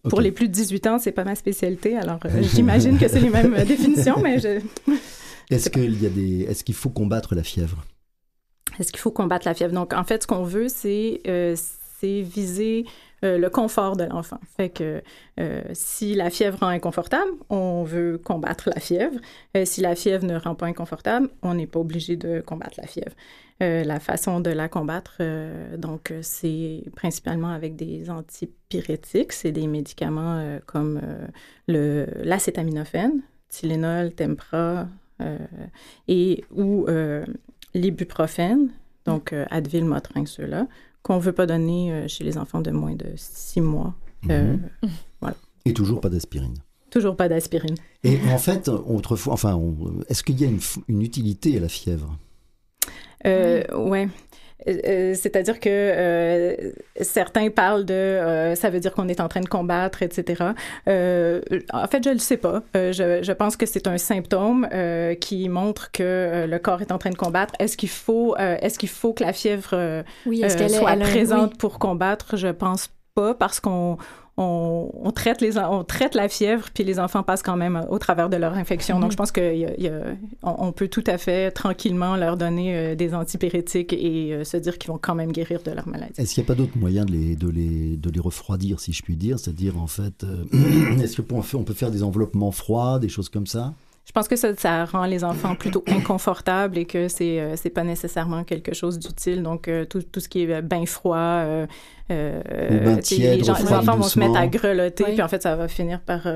Pour les plus de 18 ans, c'est pas ma spécialité, alors euh, *laughs* j'imagine que c'est les mêmes euh, définitions, mais je... *laughs* Est-ce qu'il y a des... Est-ce qu'il faut combattre la fièvre? Est-ce qu'il faut combattre la fièvre? Donc, en fait, ce qu'on veut, c'est euh, viser euh, le confort de l'enfant. Fait que euh, si la fièvre rend inconfortable, on veut combattre la fièvre. Euh, si la fièvre ne rend pas inconfortable, on n'est pas obligé de combattre la fièvre. La façon de la combattre, donc, c'est principalement avec des antipyrétiques, c'est des médicaments comme le l'acétaminophène, Tylenol, Tempra, et ou l'ibuprofène, donc Advil, Motrin, ceux-là, qu'on ne veut pas donner euh, chez les enfants de moins de six mois. Euh, mhm. voilà. Et toujours pas d'aspirine. Toujours pas d'aspirine. Et en fait, autrefois, enfin, est-ce qu'il y a une, utilité à la fièvre? Euh, Ouais. Euh, c'est-à-dire que euh, certains parlent de euh, ça veut dire qu'on est en train de combattre, etc. en fait, je ne le sais pas. Je, je, pense que c'est un symptôme qui montre que le corps est en train de combattre. Est-ce qu'il faut, est-ce qu'il faut que la fièvre oui, soit présente pour combattre? Je pense pas parce qu'on on, traite les, on traite la fièvre, puis les enfants passent quand même au travers de leur infection. Donc, mhm. je pense qu'on on peut tout à fait tranquillement leur donner euh, des antipyrétiques et euh, se dire qu'ils vont quand même guérir de leur maladie. Est-ce qu'il n'y a pas d'autre moyen de les, de, les, de les refroidir, si je puis dire? C'est-à-dire, en fait, euh, *clears throat* est-ce qu'on on peut faire des enveloppements froids, des choses comme ça? Je pense que ça, ça rend les enfants plutôt *clears throat* inconfortables et que c'est euh, c'est pas nécessairement quelque chose d'utile. Donc euh, tout, tout, ce qui est bain froid, euh, euh les, gens, les, enfants vont se mettre à grelotter, puis en fait ça va finir par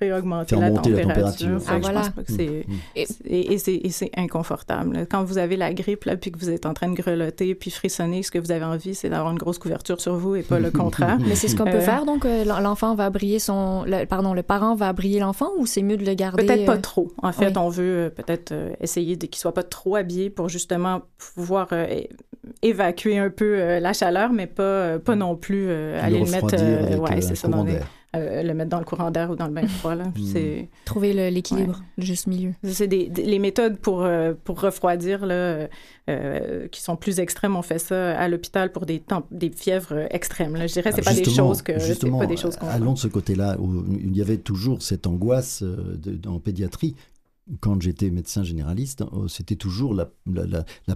réaugmenter la température. Ah, voilà. Je pense pas que c'est mm. et, et c'est inconfortable. Quand vous avez la grippe là, puis que vous êtes en train de grelotter puis frissonner, ce que vous avez envie, c'est d'avoir une grosse couverture sur vous et pas le *laughs* contraire. Mais c'est ce qu'on peut faire. Donc l'enfant va briller son, pardon, le parent va briller l'enfant ou c'est mieux de le garder Peut-être pas trop. En fait, on veut euh, peut-être euh, essayer qu'il soit pas trop habillé pour justement pouvoir euh, évacuer un peu la chaleur, mais pas, pas non plus aller le, mettre. ouais, c'est ça, le mettre dans le courant d'air ou dans le bain froid. Là. Hmm. C'est... Trouver l'équilibre, le juste milieu. C'est des, les méthodes pour, pour refroidir là, qui sont plus extrêmes. On fait ça à l'hôpital pour des, des fièvres extrêmes. Là. Je dirais que c'est ah, pas des choses que justement, pas des choses qu'on allons de ce côté-là où il y avait toujours cette angoisse de, en pédiatrie quand j'étais médecin généraliste, euh, c'était toujours la,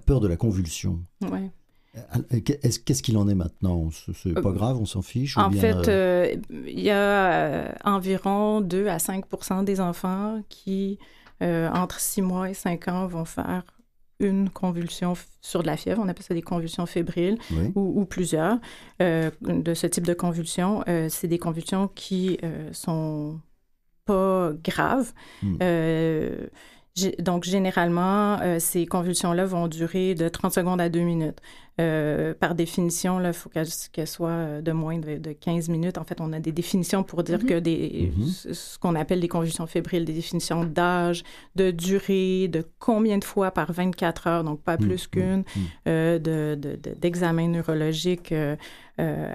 peur de la convulsion. Ouais. Euh, qu'est-ce qu'il en est maintenant? C'est pas euh, grave, on s'en fiche En fait, il y a environ 2 à 5% des enfants qui, entre 6 mois et 5 ans, vont faire une convulsion sur de la fièvre. On appelle ça des convulsions fébriles ou, plusieurs de ce type de convulsions. C'est des convulsions qui sont pas grave. Hmm. Euh, donc, généralement, euh, ces convulsions-là vont durer de 30 secondes à 2 minutes. Euh, par définition, il faut qu'elles soient de moins de, 15 minutes. En fait, on a des définitions pour dire mm-hmm. que des, mm-hmm. ce qu'on appelle des convulsions fébriles, des définitions d'âge, de durée, de combien de fois par 24 heures, donc pas mm-hmm. plus qu'une, d'examen de, neurologique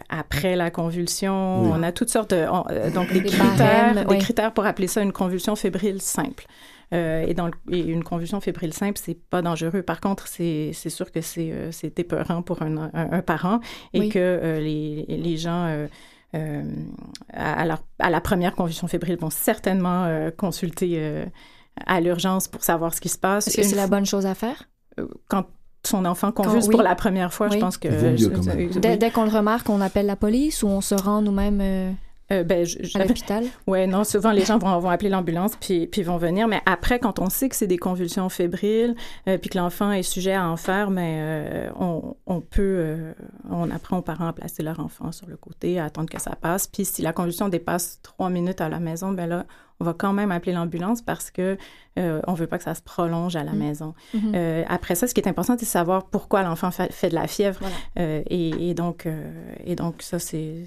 après la convulsion. On a toutes sortes de... donc, des, critères, des critères pour appeler ça une convulsion fébrile simple. Et, dans une convulsion fébrile simple, c'est pas dangereux. Par contre, c'est sûr que c'est c'est épeurant pour un, un, parent et que les, les, gens euh, à, à, la première convulsion fébrile vont certainement euh, consulter euh, à l'urgence pour savoir ce qui se passe. Est-ce que c'est la bonne chose à faire? Quand son enfant convulse pour la première fois, je pense que... dès, dès qu'on le remarque, on appelle la police ou on se rend nous-mêmes... Euh, ben, à l'hôpital? *laughs* Oui, non, souvent les gens vont, vont appeler l'ambulance puis, puis vont venir. Mais après, quand on sait que c'est des convulsions fébriles euh, puis que l'enfant est sujet à en faire, mais euh, on, on, peut, on apprend aux parents à placer leur enfant sur le côté, à attendre que ça passe. Puis si la convulsion dépasse trois minutes à la maison, ben là, on va quand même appeler l'ambulance parce que euh, on veut pas que ça se prolonge à la mm. maison. Mm-hmm. euh, après ça, ce qui est important, c'est de savoir pourquoi l'enfant fait, de la fièvre. Euh, et, et, donc, euh, et donc ça, c'est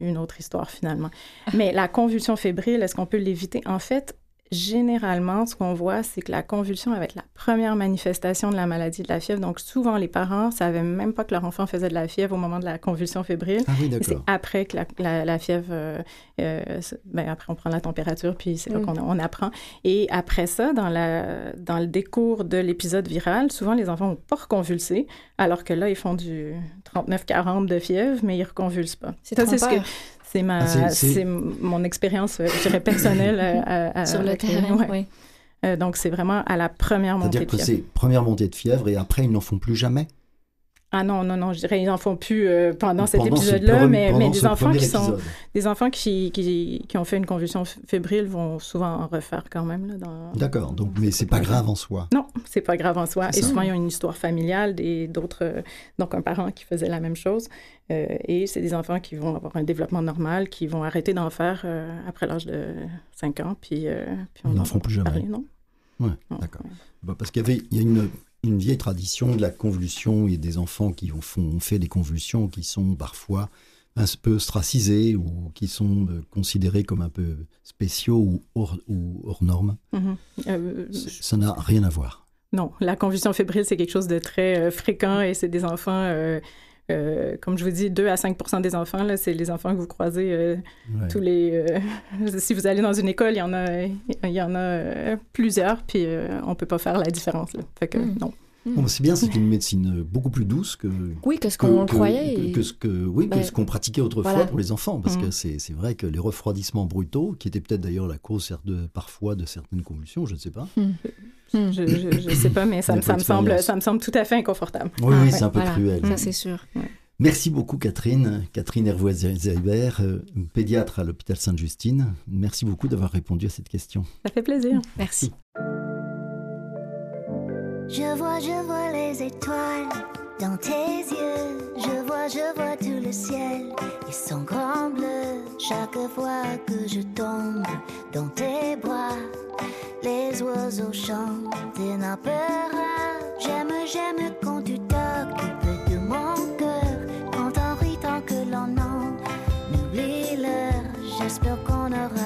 une autre histoire finalement. Mais la convulsion fébrile, est-ce qu'on peut l'éviter? En fait, généralement, ce qu'on voit, c'est que la convulsion va être la première manifestation de la maladie de la fièvre. Donc, souvent, les parents ne savaient même pas que leur enfant faisait de la fièvre au moment de la convulsion fébrile. Ah oui, c'est après que la, la, fièvre, euh, euh ben, après, on prend la température, puis c'est là mm. qu'on on apprend. Et après ça, dans, la, dans le décours de l'épisode viral, souvent, les enfants vont pas reconvulser, alors que là, ils font du 39-40 de fièvre, mais ils ne reconvulsent pas. C'est ça, c'est ce que c'est ma, ah, c'est mon expérience, euh, je dirais, personnelle. À, Sur le terrain, oui. Euh, donc, c'est vraiment à la première montée de fièvre. C'est-à-dire que c'est première montée de fièvre et après, ils n'en font plus jamais? Ah non, non, non, je dirais ils n'en font plus euh, pendant cet épisode-là, mais, mais des enfants qui sont des enfants qui, qui, qui, ont fait une convulsion fébrile vont souvent en refaire quand même. Dans... D'accord, donc mais c'est pas grave en soi. Non, c'est pas grave en soi. Et souvent ils ont une histoire familiale, d'autres euh, donc un parent qui faisait la même chose. Euh, et c'est des enfants qui vont avoir un développement normal, qui vont arrêter d'en faire après l'âge de 5 ans, puis, puis on n'en font plus jamais. non? Ouais, d'accord. Bah, parce qu'il y avait il y a une une vieille tradition de la convulsion et des enfants qui ont, font, fait des convulsions qui sont parfois un peu ostracisés ou qui sont euh, considérés comme un peu spéciaux ou hors, ou hors normes. Mm-hmm. Euh, ça n'a rien à voir. Non, la convulsion fébrile, c'est quelque chose de très euh, fréquent et c'est des enfants, comme je vous dis, 2 à 5% des enfants, là, c'est les enfants que vous croisez tous les... *laughs* si vous allez dans une école, il y en a, il y en a plusieurs, puis on peut pas faire la différence. Là. Fait que mm. non. Bon, c'est bien, c'est une médecine beaucoup plus douce que, oui, que ce qu'on croyait. Que, ce que, oui, que ce qu'on pratiquait autrefois pour les enfants. Parce que mm. c'est vrai que les refroidissements brutaux, qui étaient peut-être d'ailleurs la cause de, parfois de certaines convulsions, je ne sais pas. Mm. Mm. Je ne sais pas, mais ça, ça me semble, ça me semble tout à fait inconfortable. Oui, oui c'est un peu cruel. Ça, c'est sûr. Merci beaucoup, Catherine. Catherine Hervois-Zeribert, euh, pédiatre à l'hôpital Sainte-Justine. Merci beaucoup d'avoir répondu à cette question. Ça fait plaisir. Merci. Je vois les étoiles dans tes yeux. Je vois, je vois tout le ciel et son grand bleu. Chaque fois que je tombe dans tes bras, les oiseaux chantent et n'en J'aime, j'aime quand tu t'occupes de mon cœur. Quand on rit tant que l'on en oublie l'heure. J'espère qu'on aura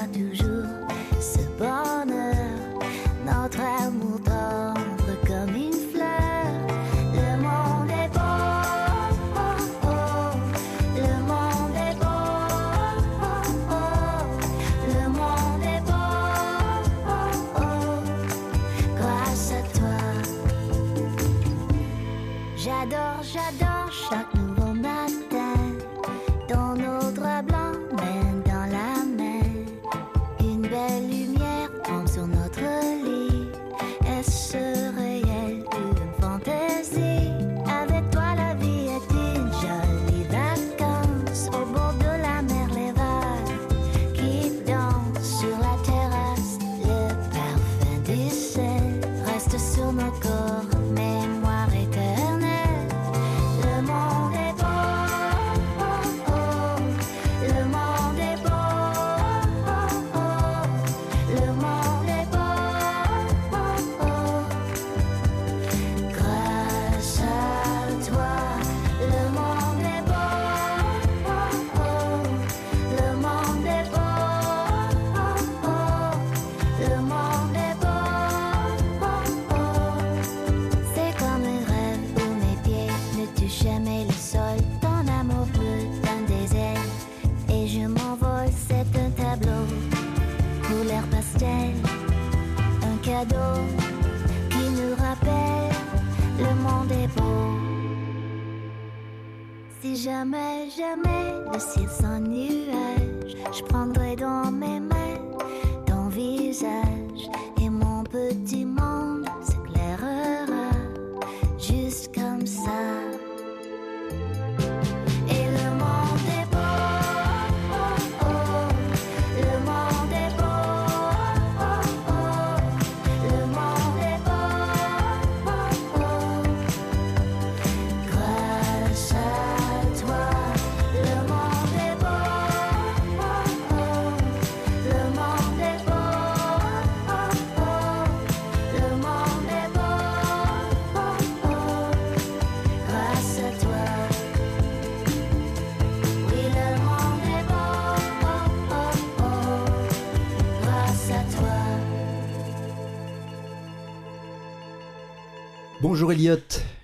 Bonjour Elliot,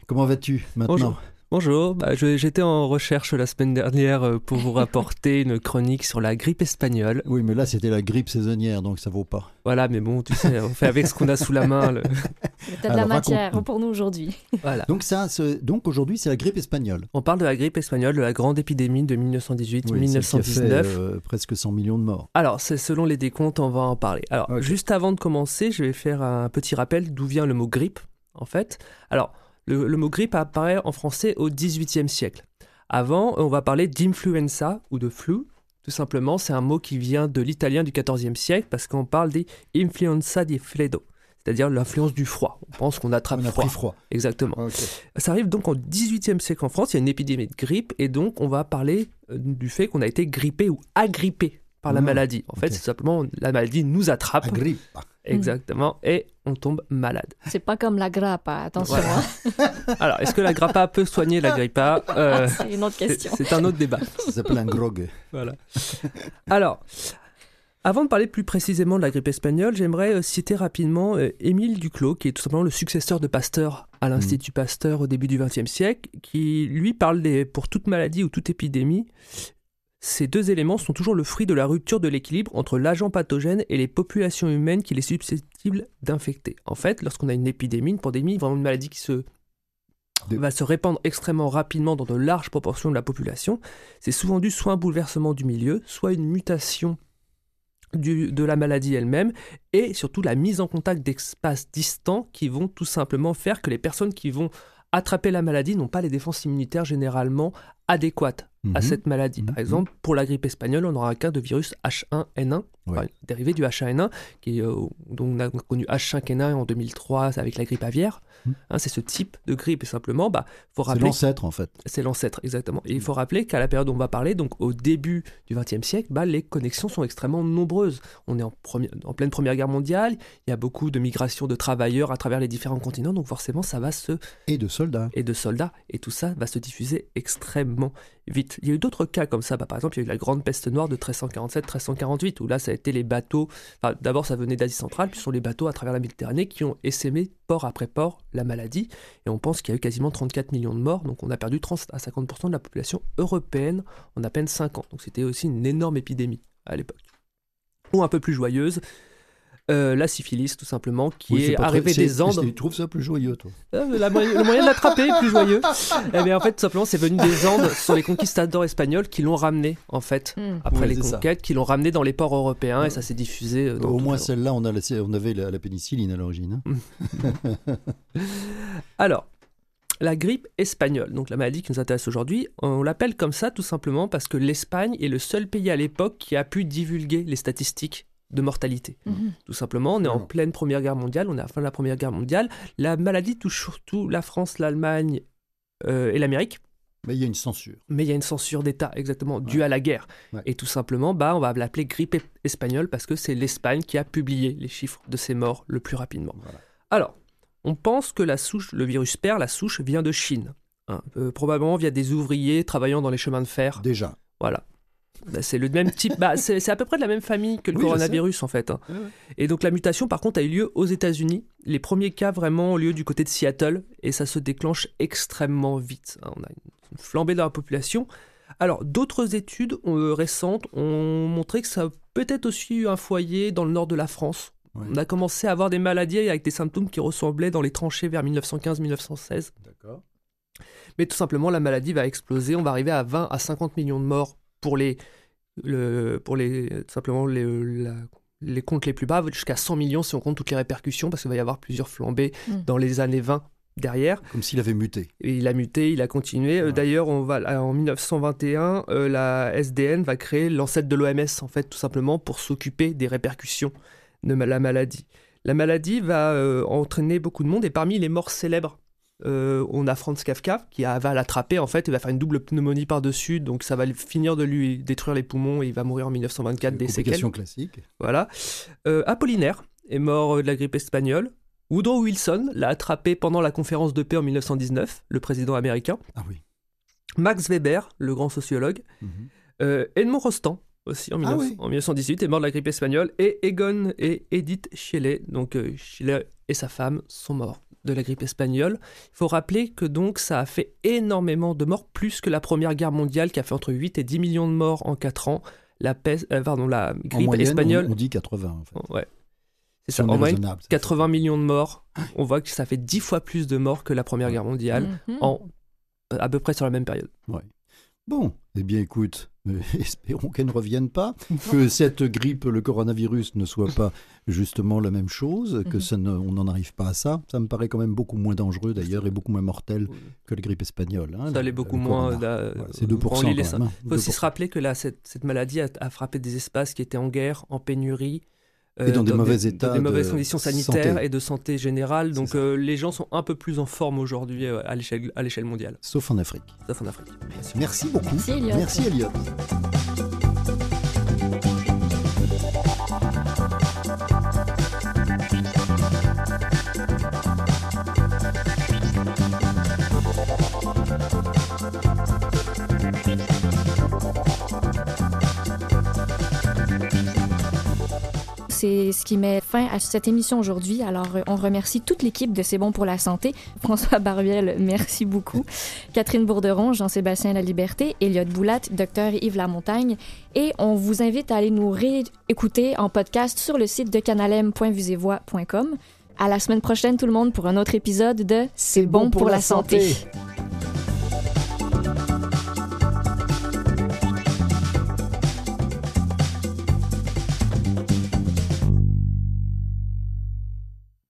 comment vas-tu maintenant Bonjour. Bonjour, Bah, j'étais en recherche la semaine dernière euh, pour vous rapporter une chronique sur la grippe espagnole. Oui, mais là c'était la grippe saisonnière, donc ça vaut pas. Voilà, mais bon, tu sais, on fait avec ce qu'on a sous la main. le- *laughs* T'as de la matière pour nous aujourd'hui. Voilà. Donc ça, donc aujourd'hui c'est la grippe espagnole. On parle de la grippe espagnole, de la grande épidémie de Oui, celle qui a 1918-1919. fait, euh, presque 100 millions de morts. Alors, c'est selon les décomptes, on va en parler. Alors, juste avant de commencer, je vais faire un petit rappel d'où vient le mot grippe, en fait. Alors, le, le mot grippe apparaît en français au XVIIIe siècle. Avant, on va parler d'influenza ou de flu. Tout simplement, c'est un mot qui vient de l'italien du XIVe siècle parce qu'on parle des influenza di freddo, c'est-à-dire l'influence du froid. On pense qu'on attrape On a froid. pris froid. Exactement. Ça arrive donc au XVIIIe siècle en France, il y a une épidémie de grippe et donc on va parler euh, du fait qu'on a été grippé ou agrippé par la Ah, maladie. En fait, c'est simplement la maladie nous attrape. La grippe. Exactement, et on tombe malade. C'est pas comme la grappe, hein, attention. Voilà. hein. *laughs* Alors, est-ce que la grappa peut soigner la grippa? Euh, *laughs* C'est une autre question. C'est un autre débat. *laughs* Ça s'appelle un grog. Voilà. Alors, avant de parler plus précisément de la grippe espagnole, j'aimerais euh, citer rapidement euh, Émile Duclos, qui est tout simplement le successeur de Pasteur à l'Institut Pasteur au début du XXe siècle, qui lui parle des, pour toute maladie ou toute épidémie, ces deux éléments sont toujours le fruit de la rupture de l'équilibre entre l'agent pathogène et les populations humaines qu'il est susceptible d'infecter. En fait, lorsqu'on a une épidémie, une pandémie, vraiment une maladie qui se va se répandre extrêmement rapidement dans de larges proportions de la population, c'est souvent dû soit à un bouleversement du milieu, soit une mutation du- de la maladie elle-même, et surtout la mise en contact d'espaces distants qui vont tout simplement faire que les personnes qui vont attraper la maladie n'ont pas les défenses immunitaires généralement adéquates à Mhm. cette maladie. Mhm. Par exemple, pour la grippe espagnole, on aura un cas de virus H1N1, Ouais. enfin, dérivé du H1N1, qui, est, euh, dont on a connu H5N1 en 2003 avec la grippe aviaire. Mhm. Hein, c'est ce type de grippe, et simplement, bah, faut C'est rappeler l'ancêtre en fait. c'est l'ancêtre, exactement. Et il faut rappeler qu'à la période dont on va parler, donc au début du XXe siècle, bah, les connexions sont extrêmement nombreuses. On est en, en pleine Première Guerre mondiale, il y a beaucoup de migrations de travailleurs à travers les différents continents, donc forcément ça va se... Et de soldats. et de soldats, et tout ça va se diffuser extrêmement vite. Il y a eu d'autres cas comme ça, bah, par exemple il y a eu la grande peste noire de 1347-1348, où là ça a été les bateaux, d'abord ça venait d'Asie centrale, puis ce sont les bateaux à travers la Méditerranée qui ont essaimé port après port la maladie, et on pense qu'il y a eu quasiment 34 millions de morts, donc on a perdu 30 à 50% de la population européenne en à peine 5 ans. Donc c'était aussi une énorme épidémie à l'époque. Ou un peu plus joyeuse, euh, la syphilis tout simplement, qui Oui, est très- arrivée des Andes. Tu trouves ça plus joyeux, toi Euh, la le moyen de l'attraper est plus joyeux. *laughs* Eh bien, en fait, tout simplement, c'est venu des Andes sur les conquistadors espagnols qui l'ont ramené, en fait, Hmm. après les ça. conquêtes, qui l'ont ramené dans les ports européens et ça s'est diffusé. euh, dans Au moins le- celle-là, on, a laissé- on avait la, la pénicilline à l'origine. hein. *laughs* Alors, la grippe espagnole, donc la maladie qui nous intéresse aujourd'hui, on l'appelle comme ça tout simplement parce que l'Espagne est le seul pays à l'époque qui a pu divulguer les statistiques de mortalité. Mhm. Tout simplement, on est en pleine Première Guerre mondiale, on est à la fin de la Première Guerre mondiale. La maladie touche surtout la France, l'Allemagne euh, et l'Amérique. Mais il y a une censure. Mais il y a une censure d'État, exactement, due à la guerre. Ouais. Et tout simplement, bah, on va l'appeler grippe espagnole parce que c'est l'Espagne qui a publié les chiffres de ces morts le plus rapidement. Voilà. Alors, on pense que la souche, le virus père, la souche, vient de Chine. hein. Euh, probablement via des ouvriers travaillant dans les chemins de fer. Déjà. Voilà. Bah, c'est le même type, bah, c'est à peu près de la même famille que le Oui, coronavirus en fait. hein. Ouais, ouais. Et donc la mutation par contre a eu lieu aux États-Unis. Les premiers cas vraiment ont lieu du côté de Seattle et ça se déclenche extrêmement vite. hein. On a une flambée dans la population. Alors d'autres études euh, récentes ont montré que ça peut-être aussi un foyer dans le nord de la France. On a commencé à avoir des maladies avec des symptômes qui ressemblaient dans les tranchées vers 1915-1916. D'accord. Mais tout simplement, la maladie va exploser. On va arriver à 20 à 50 millions de morts pour les, le, pour les, simplement les, la- les comptes les plus bas, jusqu'à 100 millions si on compte toutes les répercussions, parce qu'il va y avoir plusieurs flambées Mm. dans les années 20 derrière. Comme s'il avait muté. Et il a muté, il a continué. Euh, D'ailleurs, on va en 1921, euh, la SDN va créer l'ancêtre de l'OMS en fait, tout simplement pour s'occuper des répercussions de la maladie. La maladie va euh, entraîner beaucoup de monde et parmi les morts célèbres, euh, on a Franz Kafka qui va l'attraper en fait, il va faire une double pneumonie par dessus, donc ça va finir de lui détruire les poumons et il va mourir en 1924 des séquelles. Classique. Voilà. Euh, Apollinaire est mort euh, de la grippe espagnole. Woodrow Wilson l'a attrapé pendant la conférence de paix en 1919, le président américain. Ah oui. Max Weber, le grand sociologue. Euh, Edmond Rostand, aussi en, Mhm. Ah 19 oui. en 1918, est mort de la grippe espagnole. Et Egon et Edith Shelley, donc Shelley et sa femme, sont morts de la grippe espagnole. Il faut rappeler que donc ça a fait énormément de morts, plus que la Première Guerre mondiale qui a fait entre 8 et 10 millions de morts en 4 ans. La, peste, euh, pardon, la En grippe moyenne, espagnole... on, on dit 80 en fait. Ouais. C'est ça. on En moyenne, raisonnable, ça 80 millions de morts. On voit que ça fait 10 fois plus de morts que la Première Guerre mondiale Mhm. en euh, à peu près sur la même période. Ouais. Bon, eh bien écoute, *laughs* espérons qu'elle ne revienne pas, que cette grippe, le coronavirus, ne soit pas *laughs* justement la même chose, que Mhm. ça ne- on n'en arrive pas à ça. Ça me paraît quand même beaucoup moins dangereux d'ailleurs et beaucoup moins mortel que la grippe espagnole. hein, Ça le- l'est beaucoup moins. Ouais, c'est euh, 2% on lit les quand ça. même, hein, Il faut aussi 2%. se rappeler que là, cette, cette maladie a, a frappé des espaces qui étaient en guerre, en pénurie. Euh, Et dans des mauvais dans états des mauvaises de conditions sanitaires santé. et de santé générale. Donc euh, les gens sont un peu plus en forme aujourd'hui euh, à l'échelle à l'échelle mondiale. Sauf en Afrique. Sauf en Afrique. Merci beaucoup. Merci, Elliot. Merci Elliot. C'est ce qui met fin à cette émission aujourd'hui. Alors, euh, on remercie toute l'équipe de C'est bon pour la santé. *laughs* François Baruel, merci beaucoup. Catherine Bourderon, Jean-Sébastien Laliberté, Elliot Boulat, Docteur Yves Lamontagne. Et on vous invite à aller nous réécouter en podcast sur le site de canalem.vusevoix.com. À la semaine prochaine, tout le monde, pour un autre épisode de C'est bon, pour, la santé.